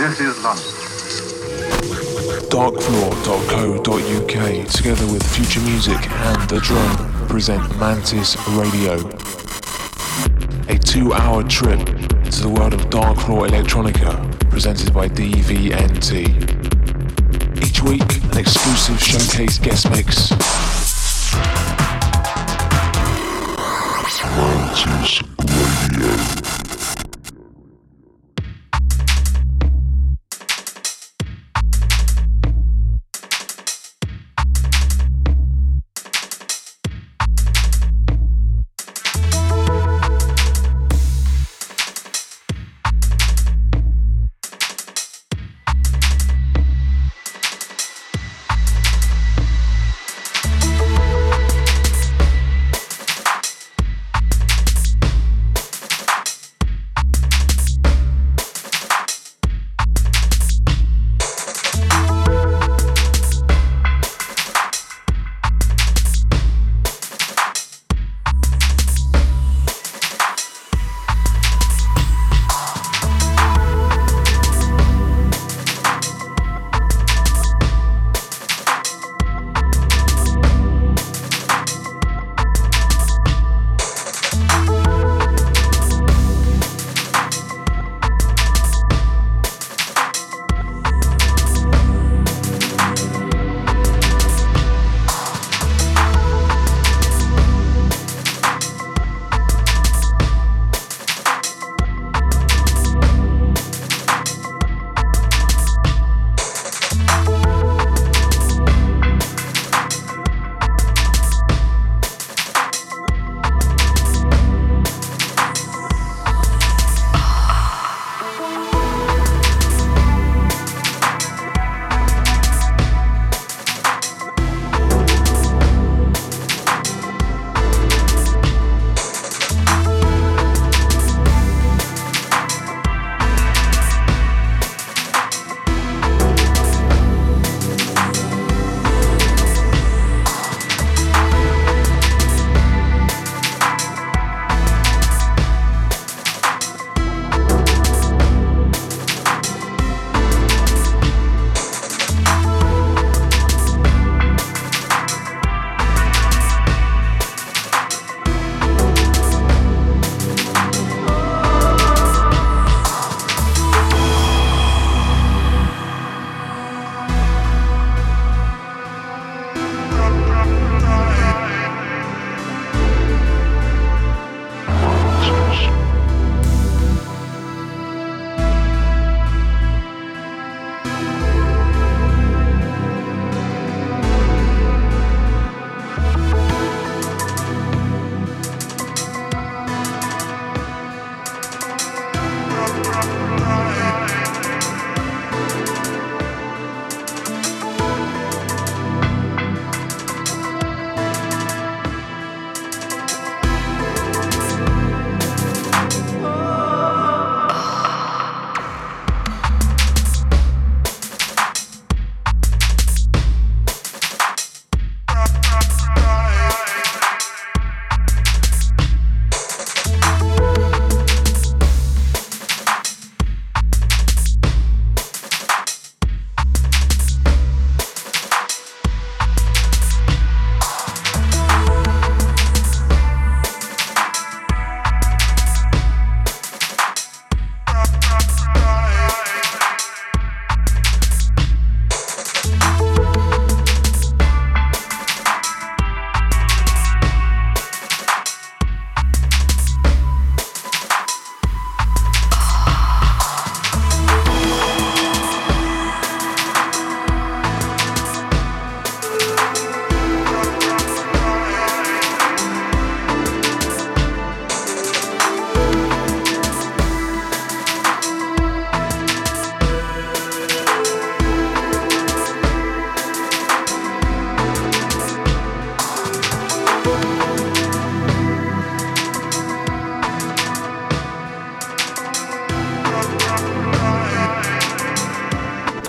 This is London. Darkfloor.co.uk, together with Future Music and The Drone, present Mantis Radio. A two hour trip to the world of Darkfloor Electronica, presented by DVNT. Each week, an exclusive showcase guest mix. Mantis Radio.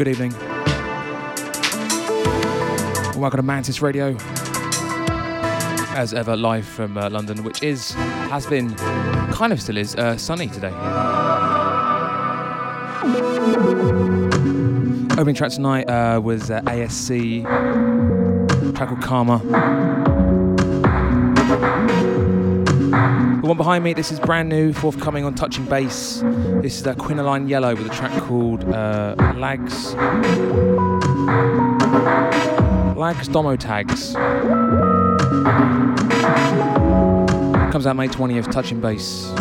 Evening. Welcome to Mantis Radio. As ever, live from uh, London, which is, has been, kind of still is, uh, sunny today. Opening track tonight uh, was uh, ASC, track called Karma. The one behind me, this is brand new, forthcoming on Touching Bass. This is uh, Quinoline Yellow with a track called uh, Lags. Lags Domo Tags. Comes out May 20th, Touching Bass.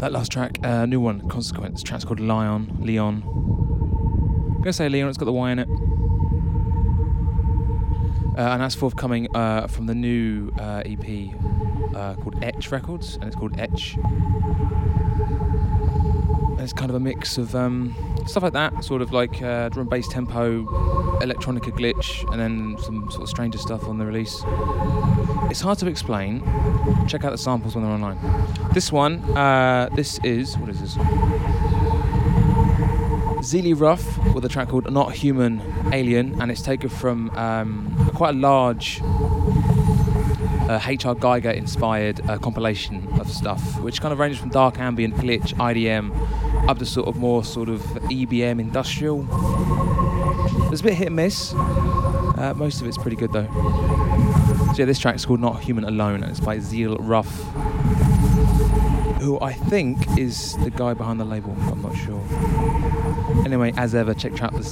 That last track, uh, new one, Consequence. Track's called Lion. Leon. I'm gonna say Leon. It's got the Y in it. Uh, and that's forthcoming uh, from the new uh, EP uh, called Etch Records, and it's called Etch. It's kind of a mix of um, stuff like that, sort of like uh, drum bass tempo, electronica glitch, and then some sort of stranger stuff on the release. It's hard to explain. Check out the samples when they're online. This one, uh, this is what is this? Zeely Ruff with a track called Not Human Alien, and it's taken from um, quite a large uh, HR Giger inspired uh, compilation of stuff, which kind of ranges from dark ambient, glitch, IDM, up to sort of more sort of EBM industrial. It's a bit hit and miss. Uh, most of it's pretty good though. So yeah, this track's called Not Human Alone, and it's by Zeal Ruff who I think is the guy behind the label. I'm not sure. Anyway, as ever, check out the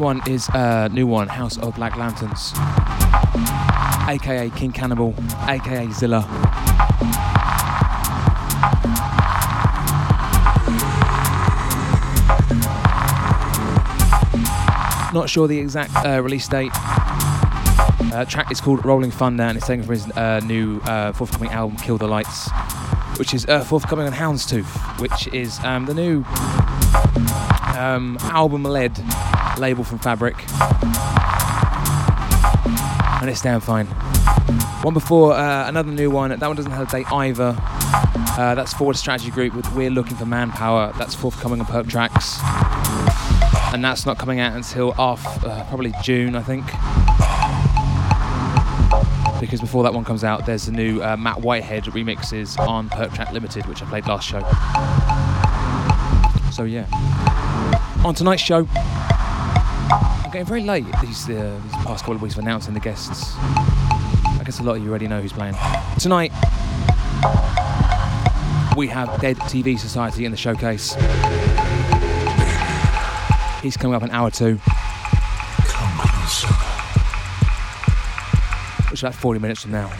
one is a new one, House of Black Lanterns, aka King Cannibal, aka Zilla. Not sure the exact uh, release date. Uh, track is called Rolling Thunder and it's taken from his uh, new uh, forthcoming album Kill the Lights, which is uh, forthcoming on Houndstooth, which is um, the new um, album-led label from Fabric, and it's damn fine. One before uh, another new one. That one doesn't have a date either. Uh, that's Forward Strategy Group with We're Looking for Manpower. That's forthcoming on Perc Trax and that's not coming out until off uh, probably June, I think. Because before that one comes out, there's the new uh, Matt Whitehead remixes on Perc Trax Limited, which I played last show. So yeah, on tonight's show, I'm getting very late these, uh, these past couple of weeks of announcing the guests. I guess a lot of you already know who's playing tonight. We have Dead TV Society in the showcase. He's coming up an hour two. Which is about 40 minutes from now.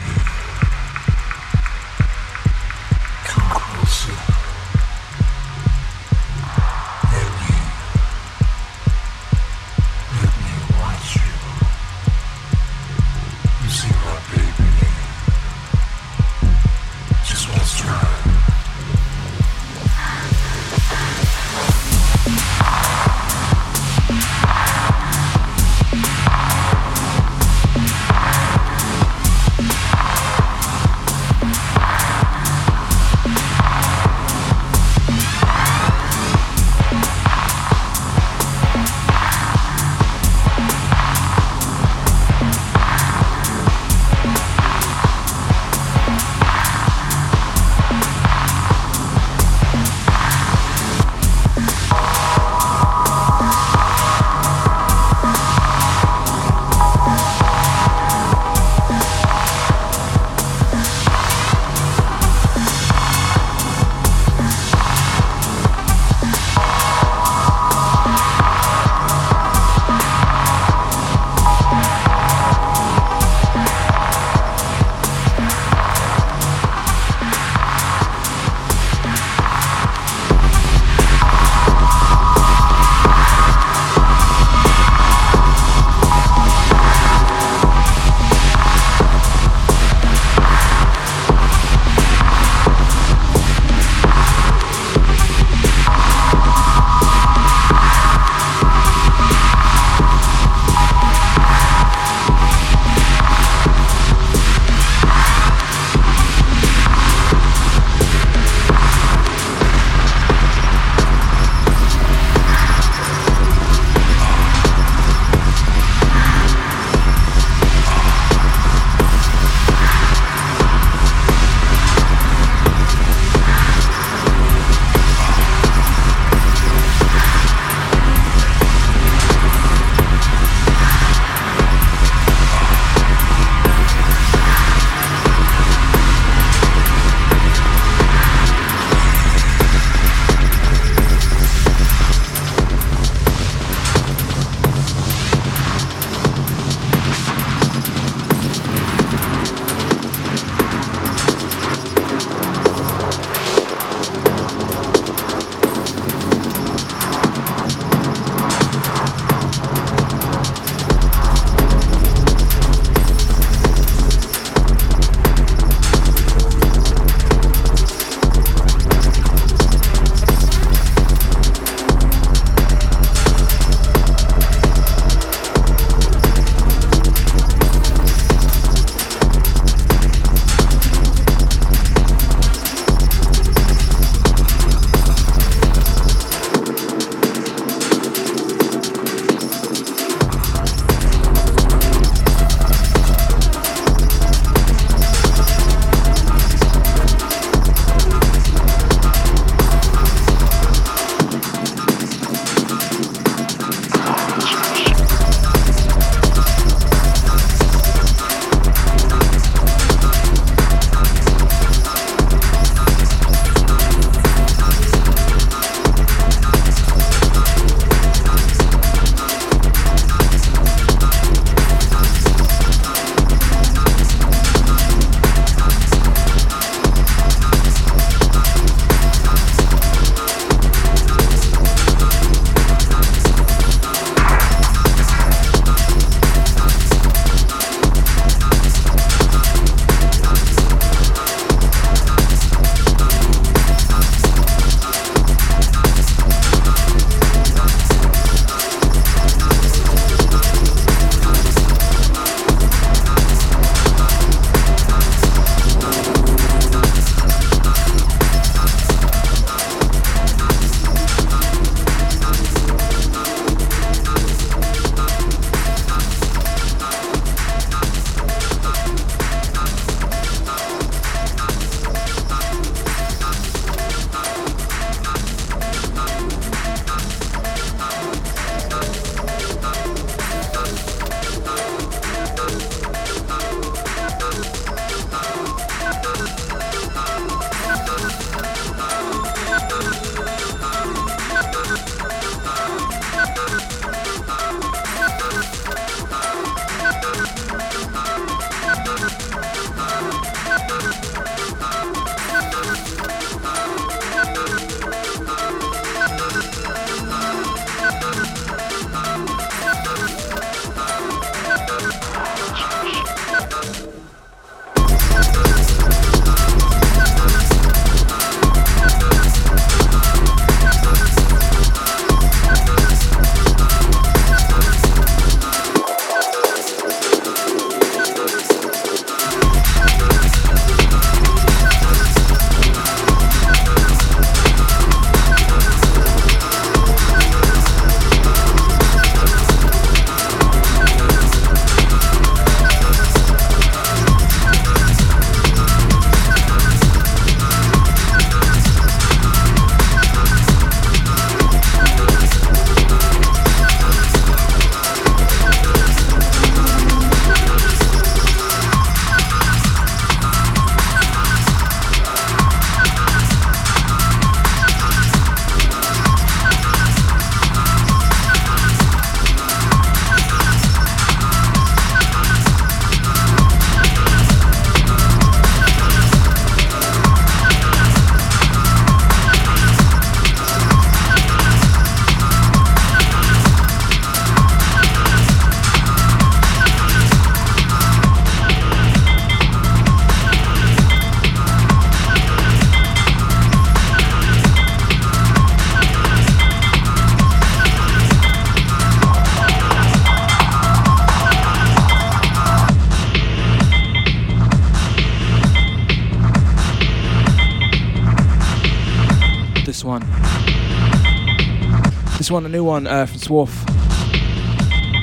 New one uh, from Swarf.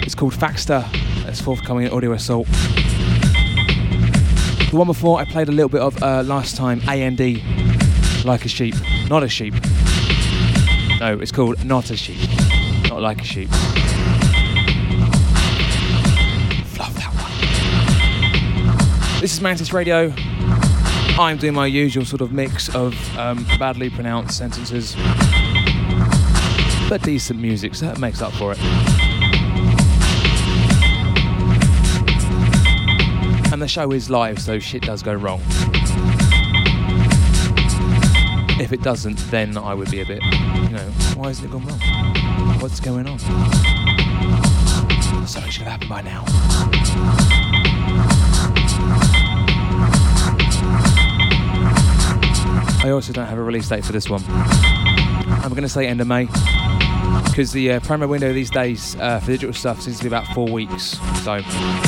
It's called Faxter. It's forthcoming in Audio Assault. The one before I played a little bit of uh, last time, AND, Like a Sheep. Not a sheep. No, it's called Not a Sheep. Not like a sheep. Love that one. This is Mantis Radio. I'm doing my usual sort of mix of um, badly pronounced sentences, but decent music, so that makes up for it. And the show is live, so shit does go wrong. If it doesn't, then I would be a bit, you know, why hasn't it gone wrong? What's going on? Something should have happened by now. I also don't have a release date for this one. I'm going to say end of May because the uh, promo window these days uh, for digital stuff seems to be about four weeks. So.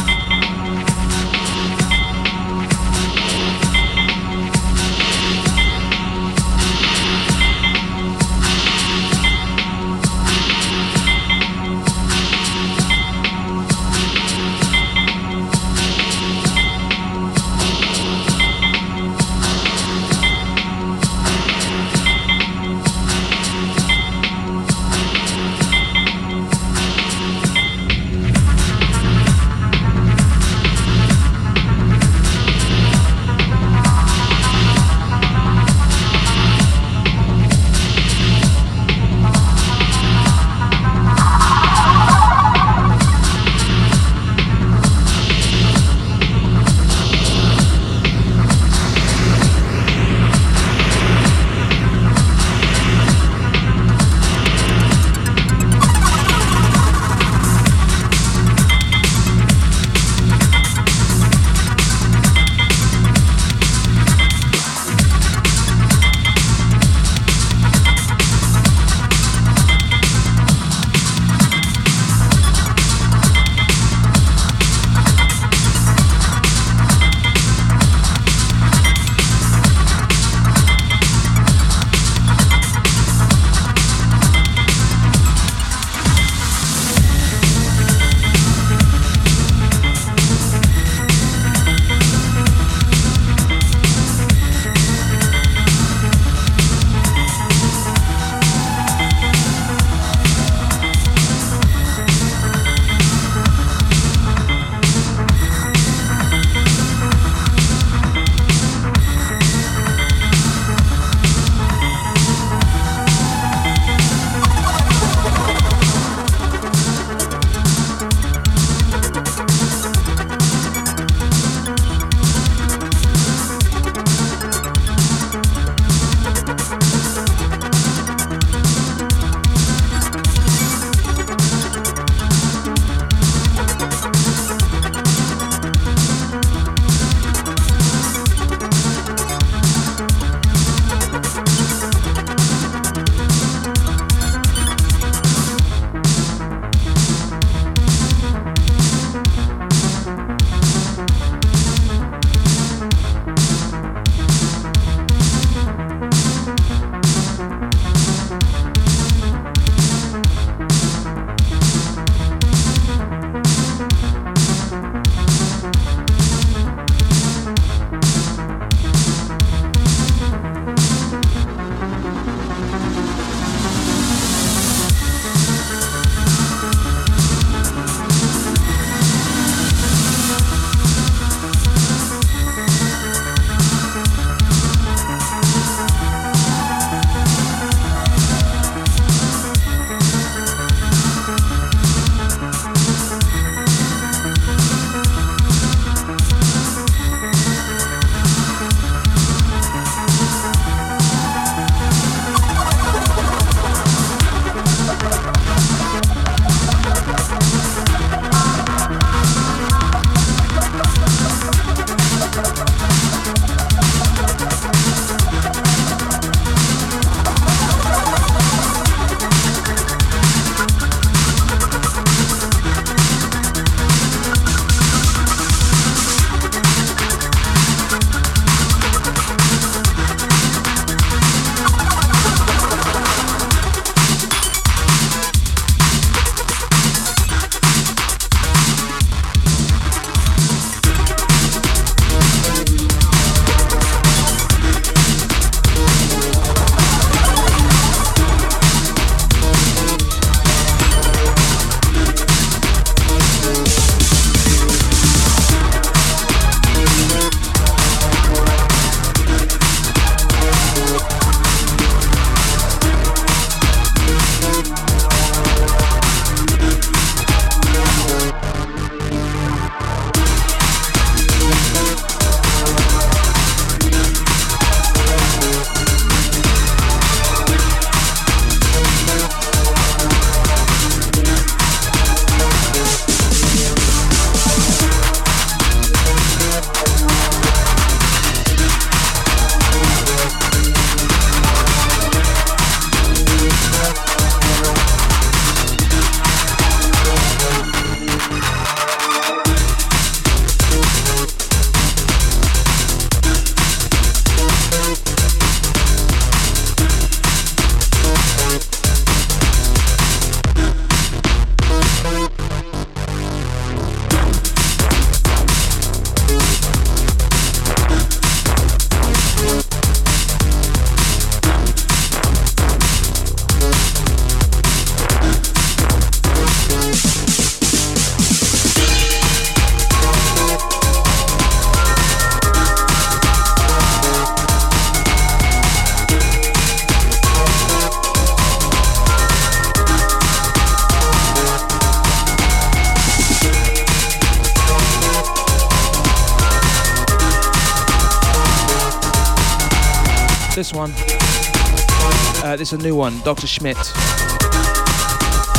Is a new one, Dr. Schmidt.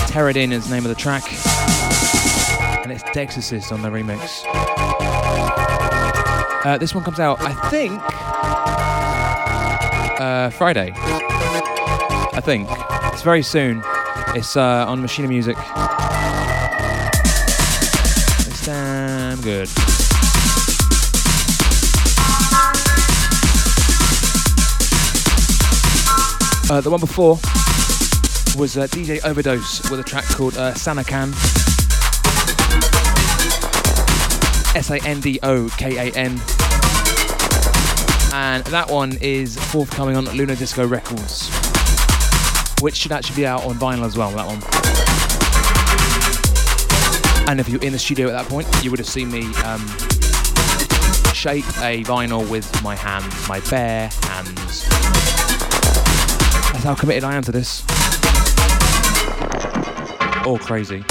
Terradin is the name of the track. And it's Dexorcist on the remix. Uh, this one comes out, I think, uh, Friday. I think. It's very soon. It's uh, on Machina Music. Uh, the one before was uh, DJ Overdose with a track called uh, Sandokan. S A N D O K A N. And that one is forthcoming on Luna Disco Records, which should actually be out on vinyl as well. That one. And if you're in the studio at that point, you would have seen me um, shape a vinyl with my hands, my bare hands. That's how committed I am to this. All crazy.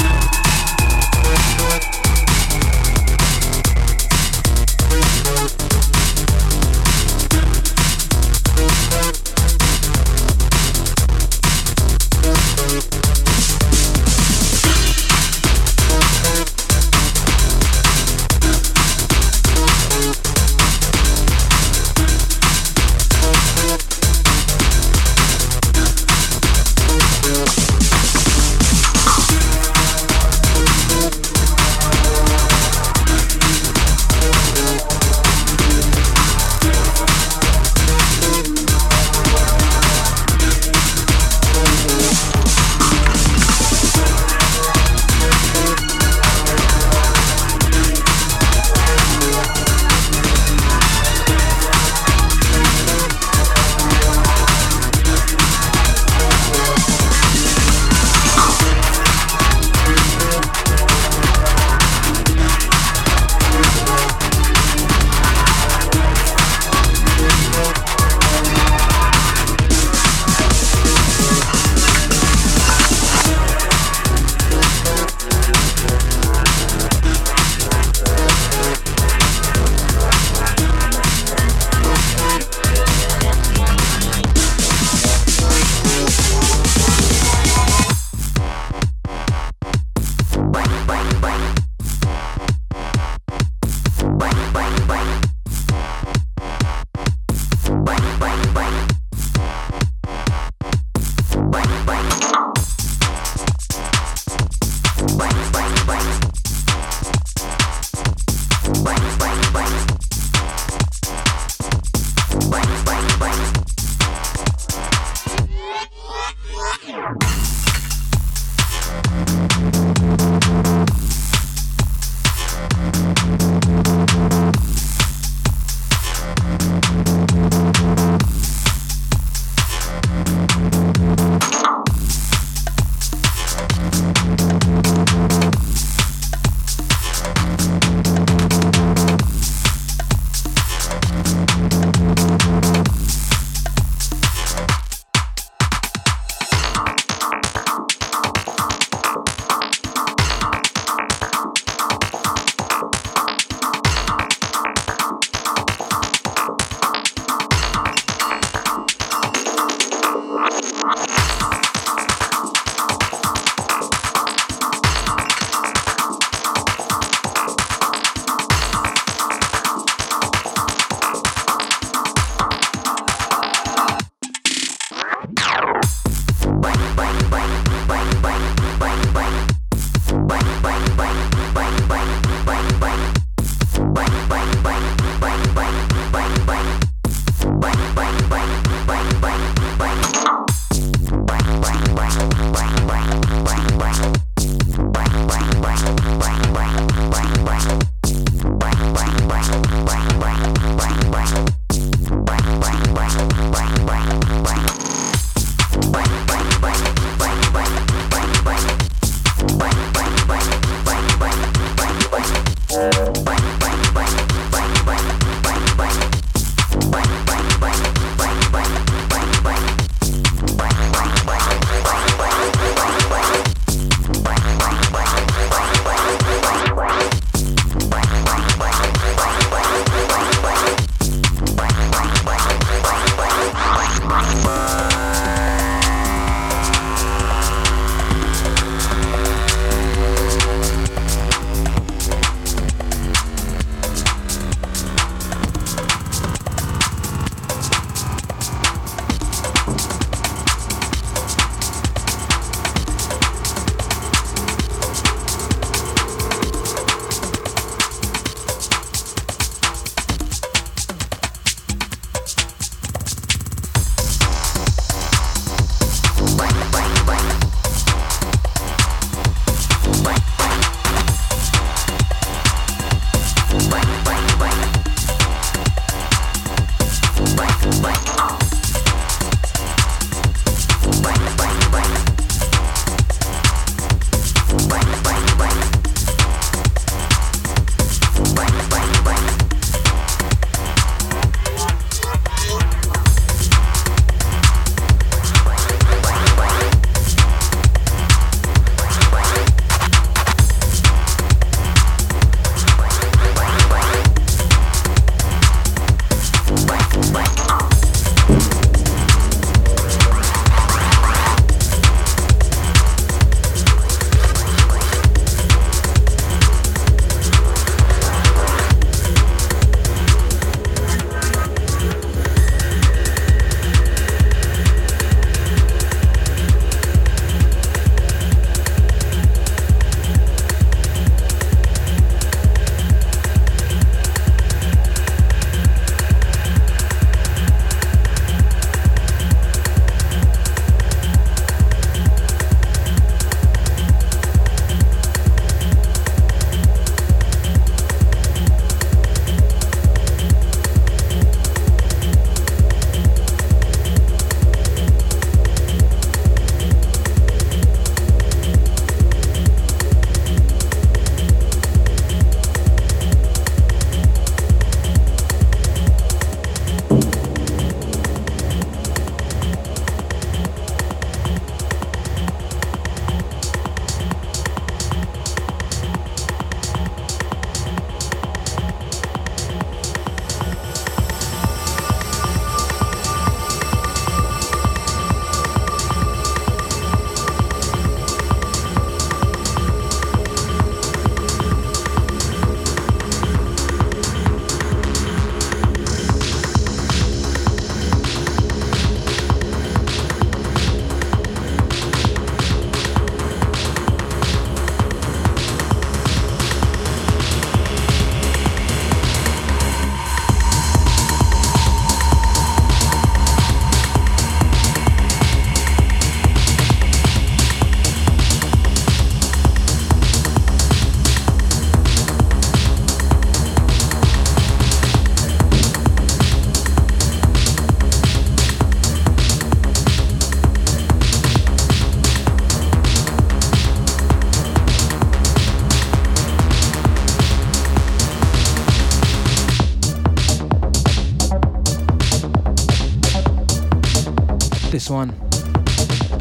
One.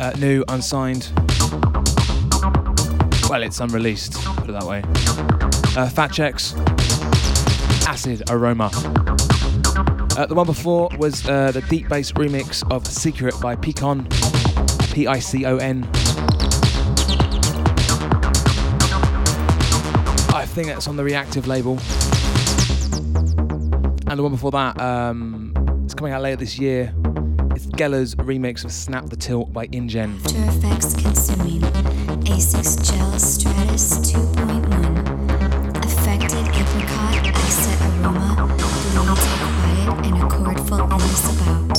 Uh, new, unsigned. Well, it's unreleased, put it that way. Uh, Fat Checks, Acid Aroma. Uh, the one before was uh, the deep bass remix of Secret by Picon, P I C O N. I think that's on the Reactive label. And the one before that, um, it's coming out later this year. Geller's remix of Snap the Tilt by InGen. After Effects consuming A6 Gel Stratus 2.1. Affected apricot, acid aroma, bleeds quiet and a chordful illness about.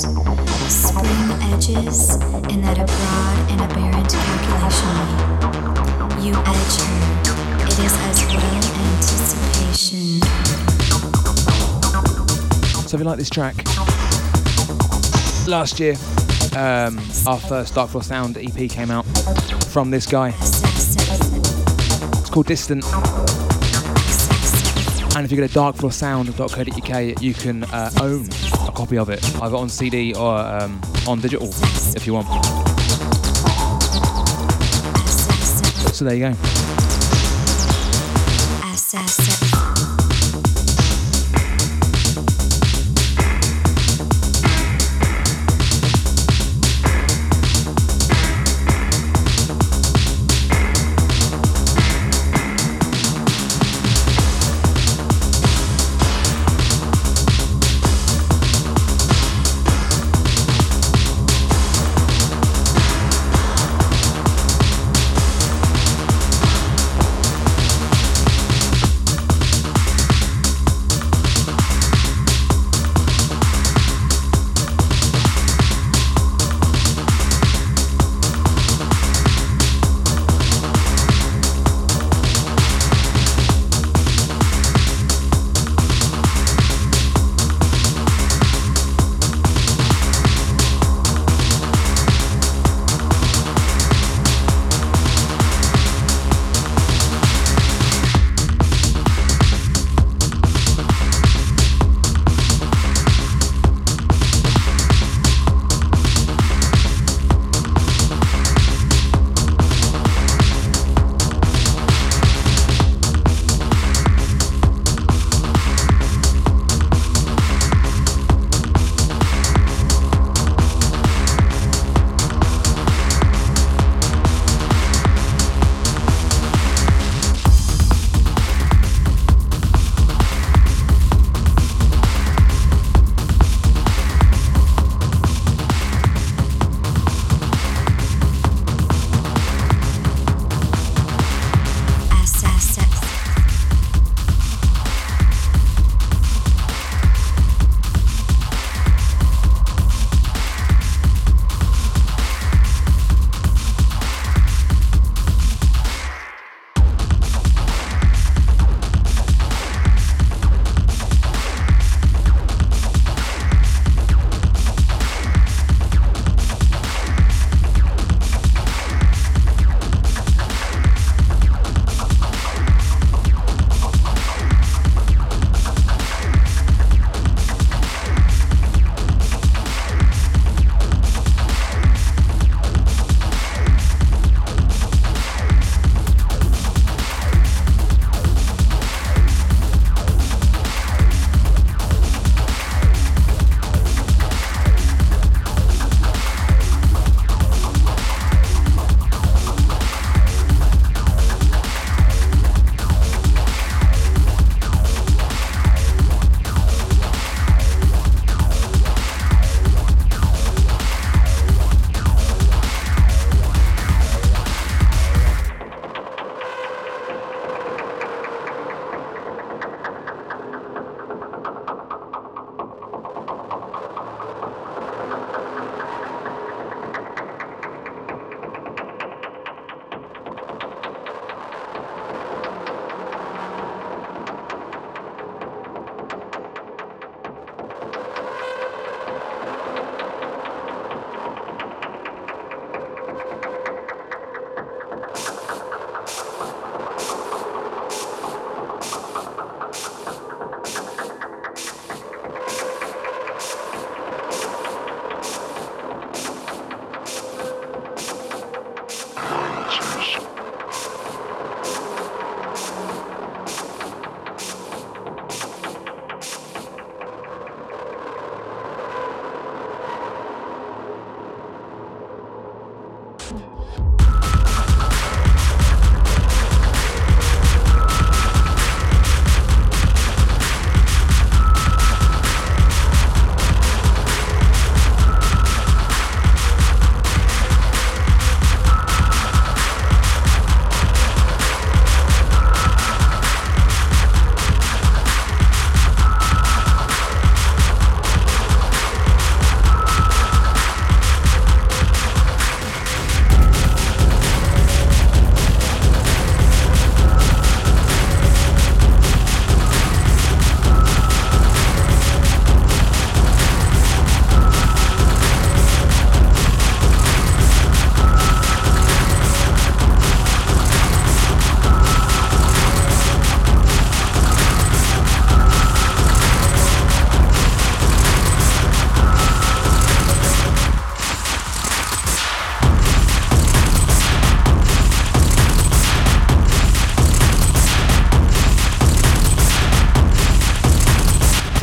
Spring edges, and that a broad and aberrant calculation. You edge her, it is as well anticipation. So if you like this track, last year um, our first Dark Floor Sound EP came out from this guy. It's called Distant. And if you go to darkfloorsound.co.uk, you can uh, own a copy of it, either on CD or um, on digital, if you want. So there you go.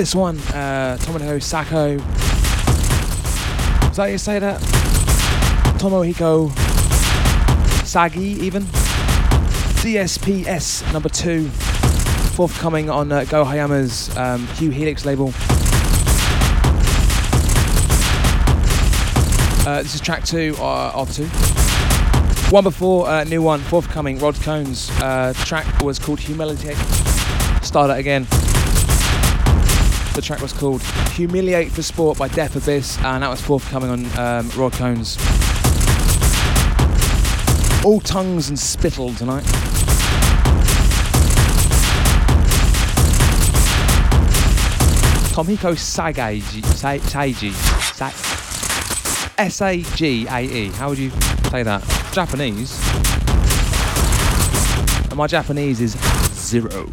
This one, uh, Tomohiko Sako. Is that you say that? Tomohiko Sagi, even. DSPS number two, forthcoming on uh, Go Hiyama's um, Hue Helix label. Uh, this is track two uh, of two. One before, uh, new one, forthcoming, Rod Cones. Uh, track was called Humility. Start it again. The track was called Humiliate for Sport by Death Abyss, and that was forthcoming on um, Rod Cones. All tongues and spittle tonight. Tomiko Sagaji, Saiji, S A G A E. How would you say that? Japanese. And my Japanese is zero.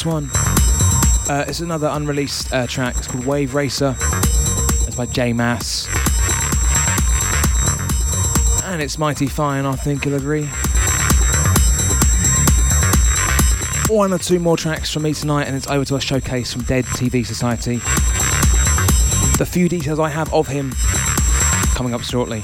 This one. Uh, it's another unreleased uh, track. It's called Wave Racer. It's by J Mass. And it's mighty fine, I think you'll agree. One or two more tracks from me tonight, and it's over to a showcase from Dead TV Society. The few details I have of him coming up shortly.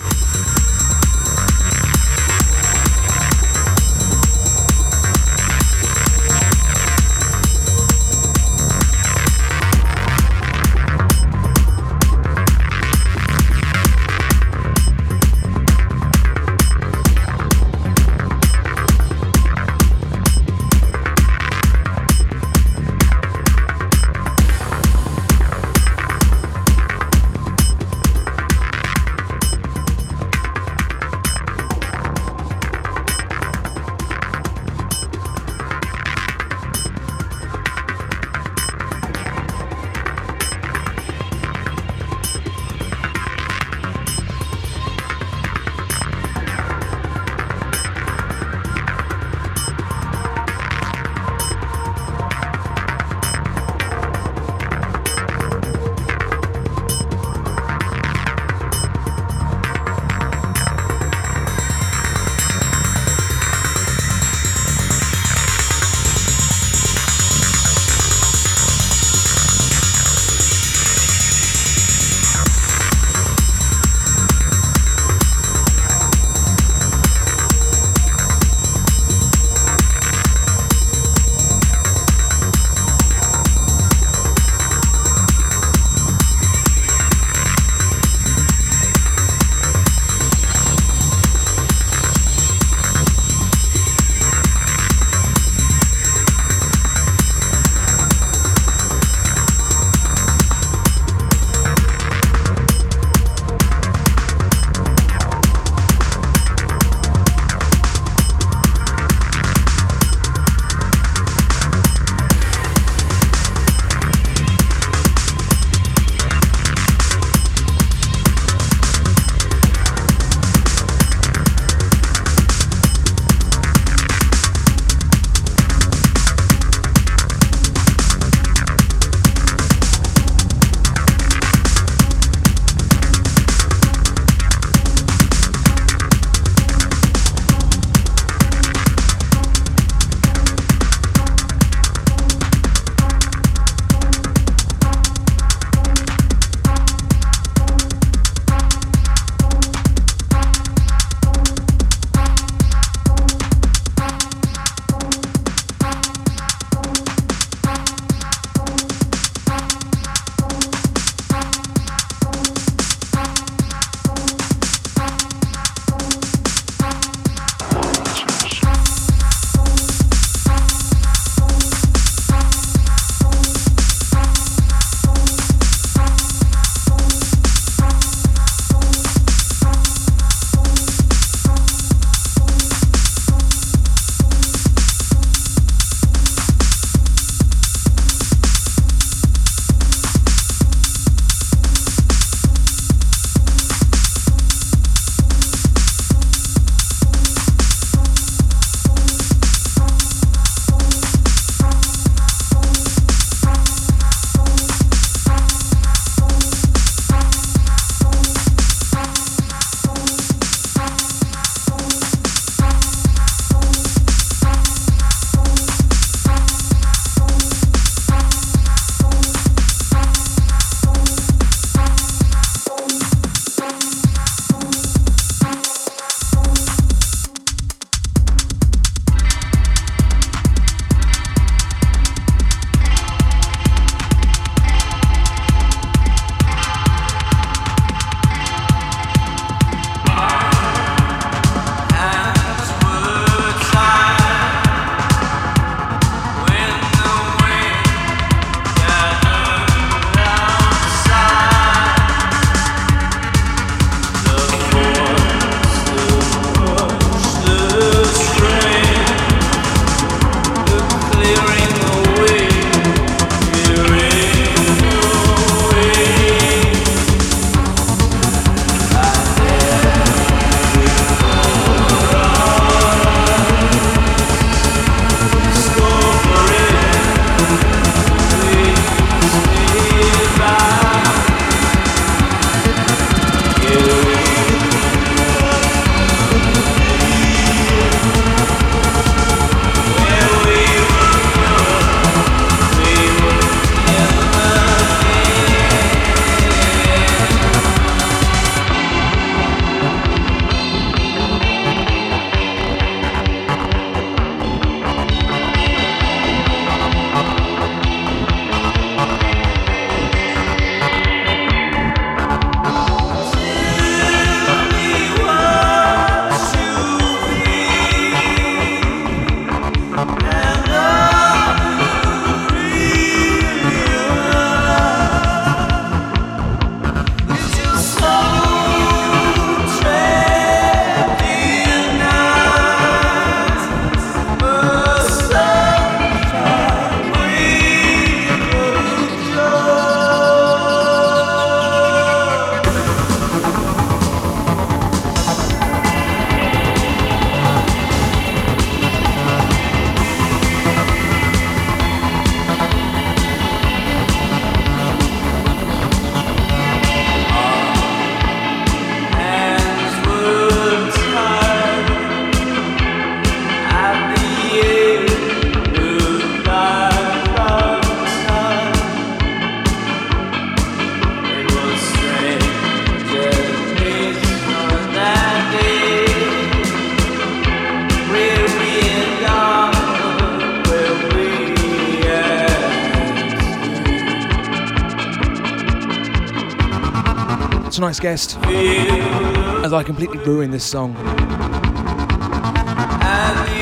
Tonight's guest as I completely ruin this song. I'm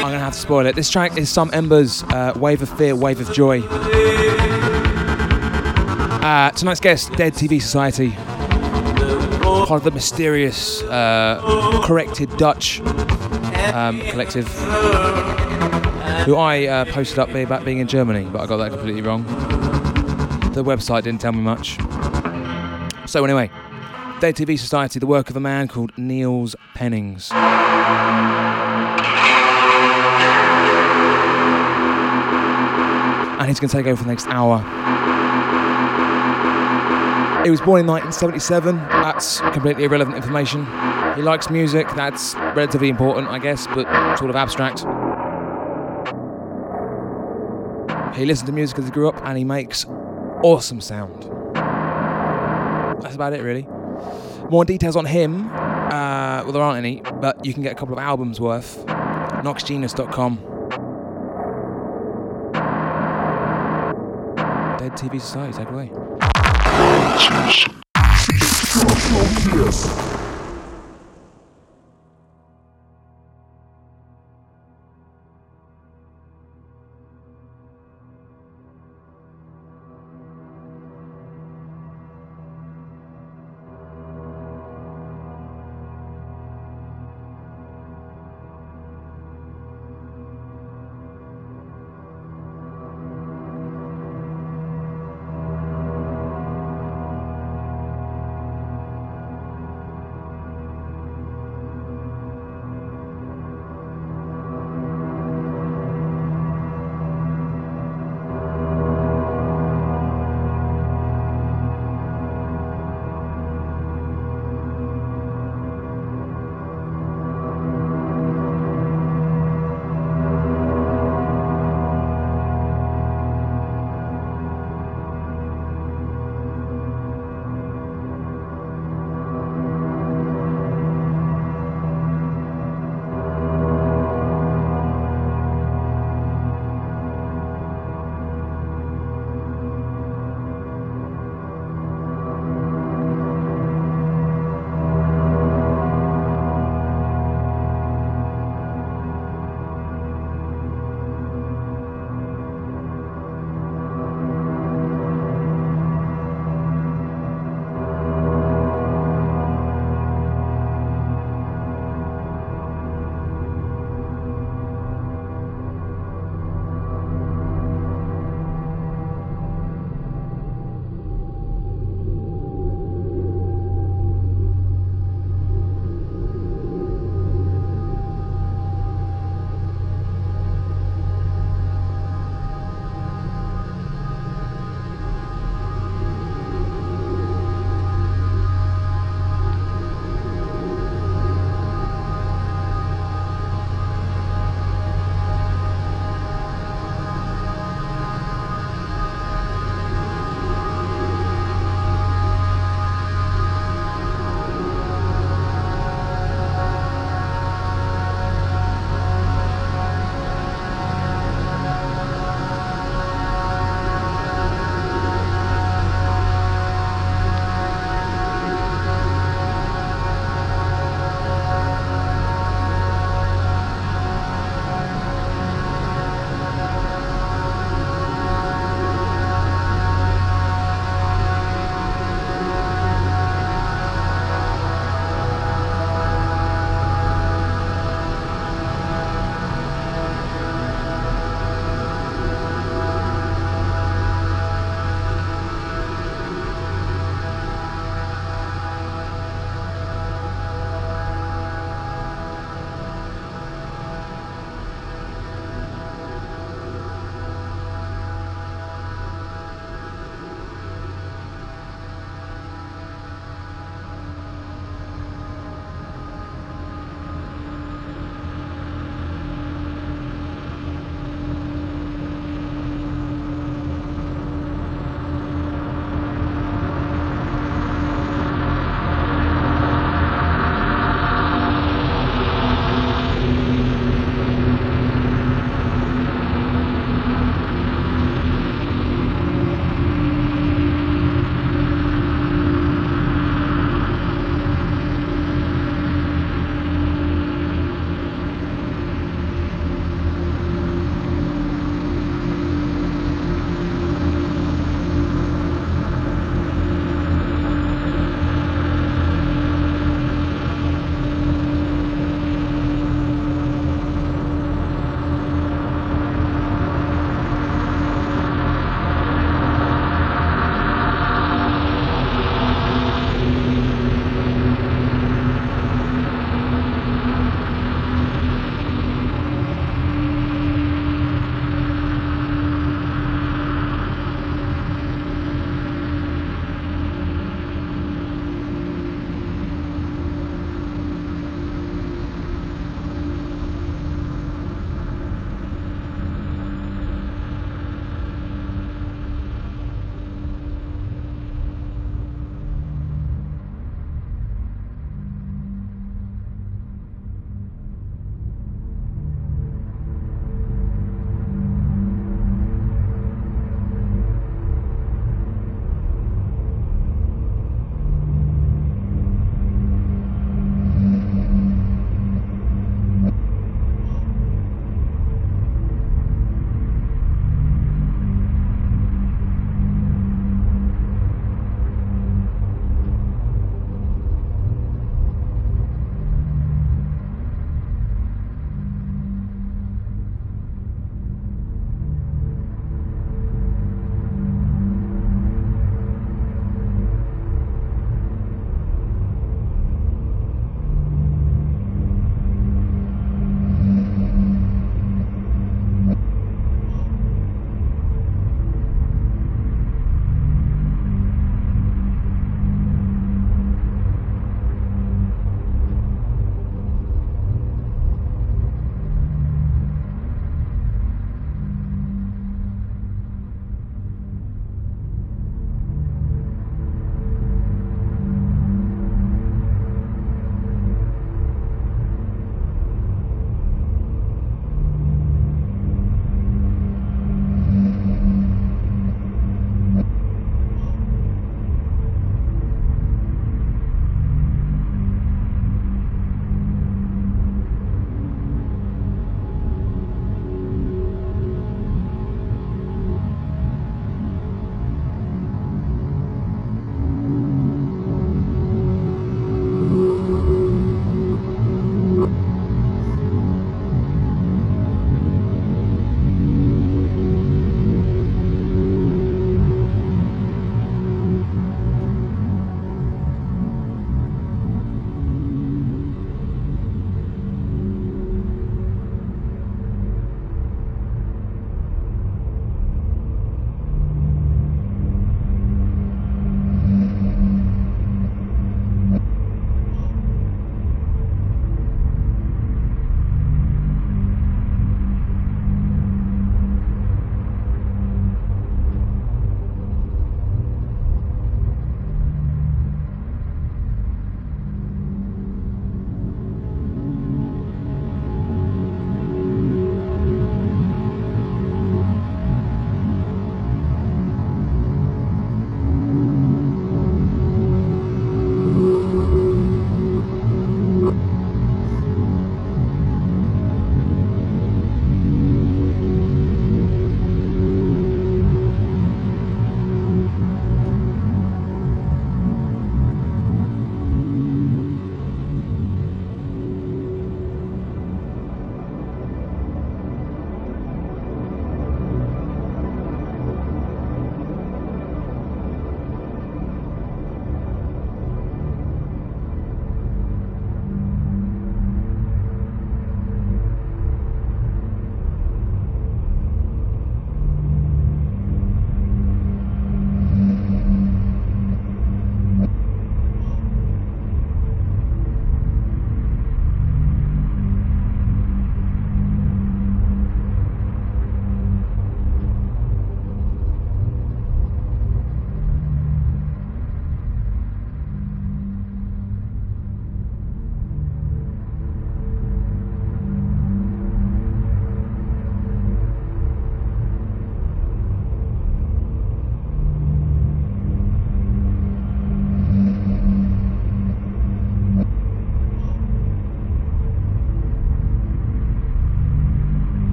gonna have to spoil it. This track is Some Embers, uh, Wave of Fear, Wave of Joy. Uh, tonight's guest, Dead TV Society. Part of the mysterious, uh, corrected Dutch um, collective, who I uh, posted up about being in Germany, but I got that completely wrong. The website didn't tell me much. So, anyway, Dead TV Society, the work of a man called Niels Pennings. And he's going to take over for the next hour. He was born in 1977. That's completely irrelevant information. He likes music. That's relatively important, I guess, but sort of abstract. He listened to music as he grew up, and he makes awesome sound. That's about it, really. More details on him. Uh, well, there aren't any, but you can get a couple of albums worth. Noxgenius.com. Dead TV Society, take away.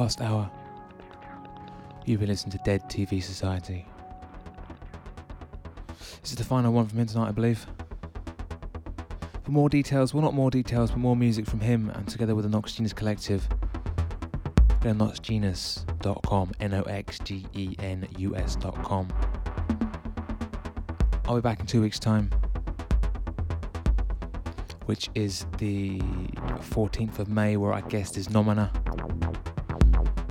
Past hour, you've been listening to Dead TV Society. This is the final one from him tonight, I believe. For more details, well, not more details, but more music from him and together with the Nox Genus Collective, go to noxgenus.com, N O X G E N U S.com. I'll be back in two weeks' time, which is the 14th of May, where I guest is Nomina.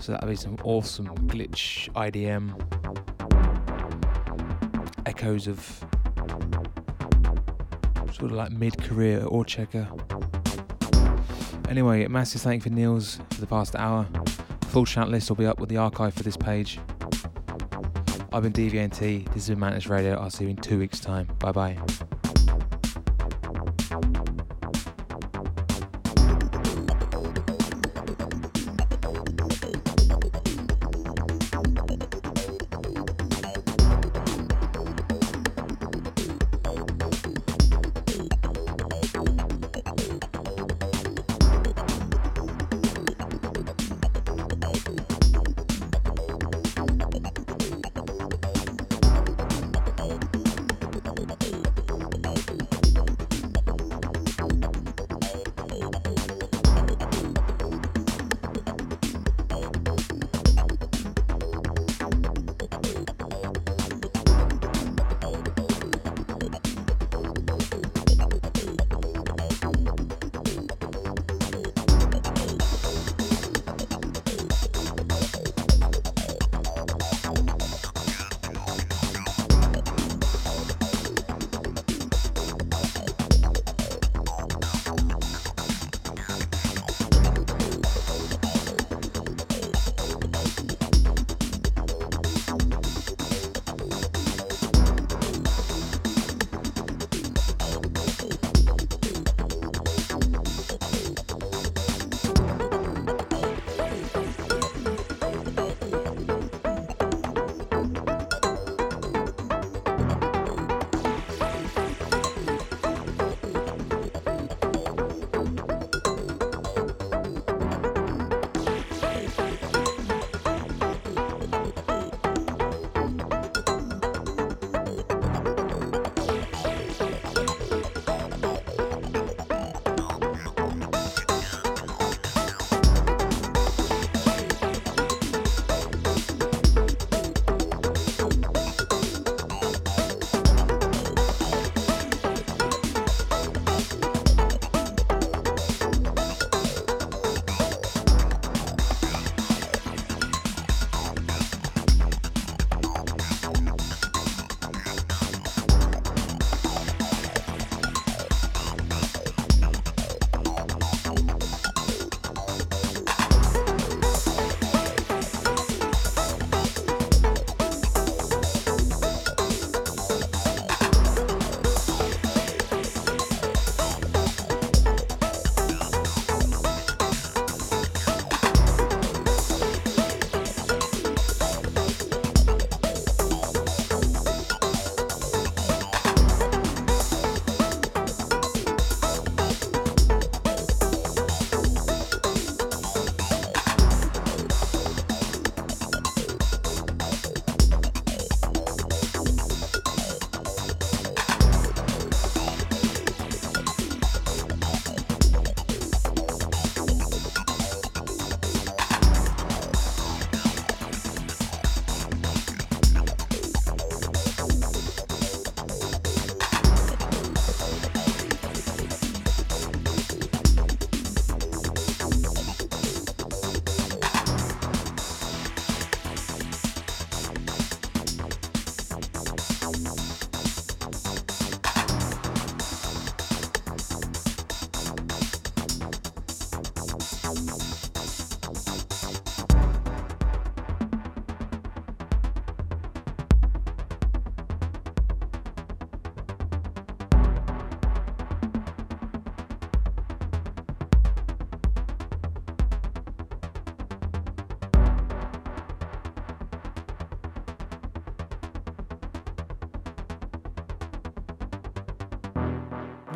So that'll be some awesome glitch IDM echoes of sort of like mid-career Autechre. Anyway, massive thank you for Niels for the past hour. Full chat list will be up with the archive for this page. I've been DVNT. This has been Radio. I'll see you in two weeks' time. Bye bye.